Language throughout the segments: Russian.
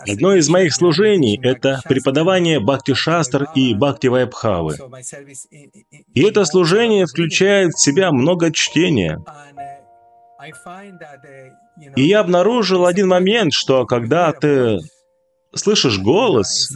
Одно из моих служений – это преподавание Бхакти-шастр и Бхакти-вайбхавы. И это служение включает в себя много чтения. И я обнаружил один момент, что когда ты слышишь голос,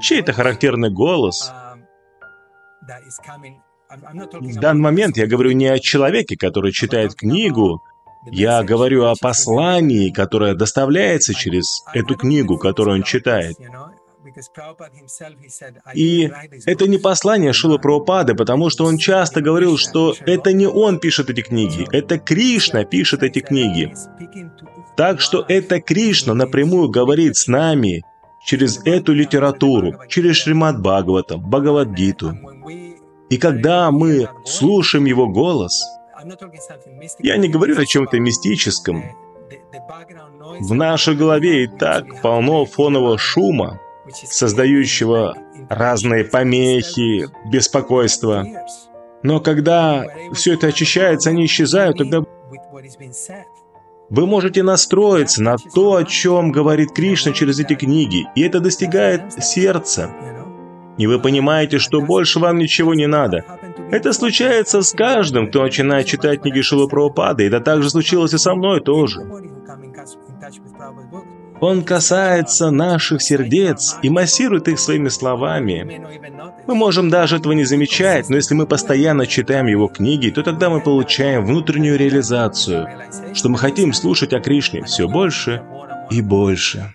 чей-то характерный голос, в данный момент я говорю не о человеке, который читает книгу, я говорю о послании, которое доставляется через эту книгу, которую он читает. И это не послание Шила Прабхупады, потому что он часто говорил, что это не он пишет эти книги, это Кришна пишет эти книги. Так что это Кришна напрямую говорит с нами через эту литературу, через Шримад Бхагаватам, Бхагавадгиту. И когда мы слушаем его голос, я не говорю о чем-то мистическом. В нашей голове и так полно фонового шума, создающего разные помехи, беспокойство. Но когда все это очищается, они исчезают, тогда вы можете настроиться на то, о чем говорит Кришна через эти книги, и это достигает сердца. И вы понимаете, что больше вам ничего не надо. Это случается с каждым, кто начинает читать книги Шила Прабхупады, это также случилось и со мной тоже. Он касается наших сердец и массирует их своими словами. Мы можем даже этого не замечать, но если мы постоянно читаем его книги, то тогда мы получаем внутреннюю реализацию, что мы хотим слушать о Кришне все больше и больше.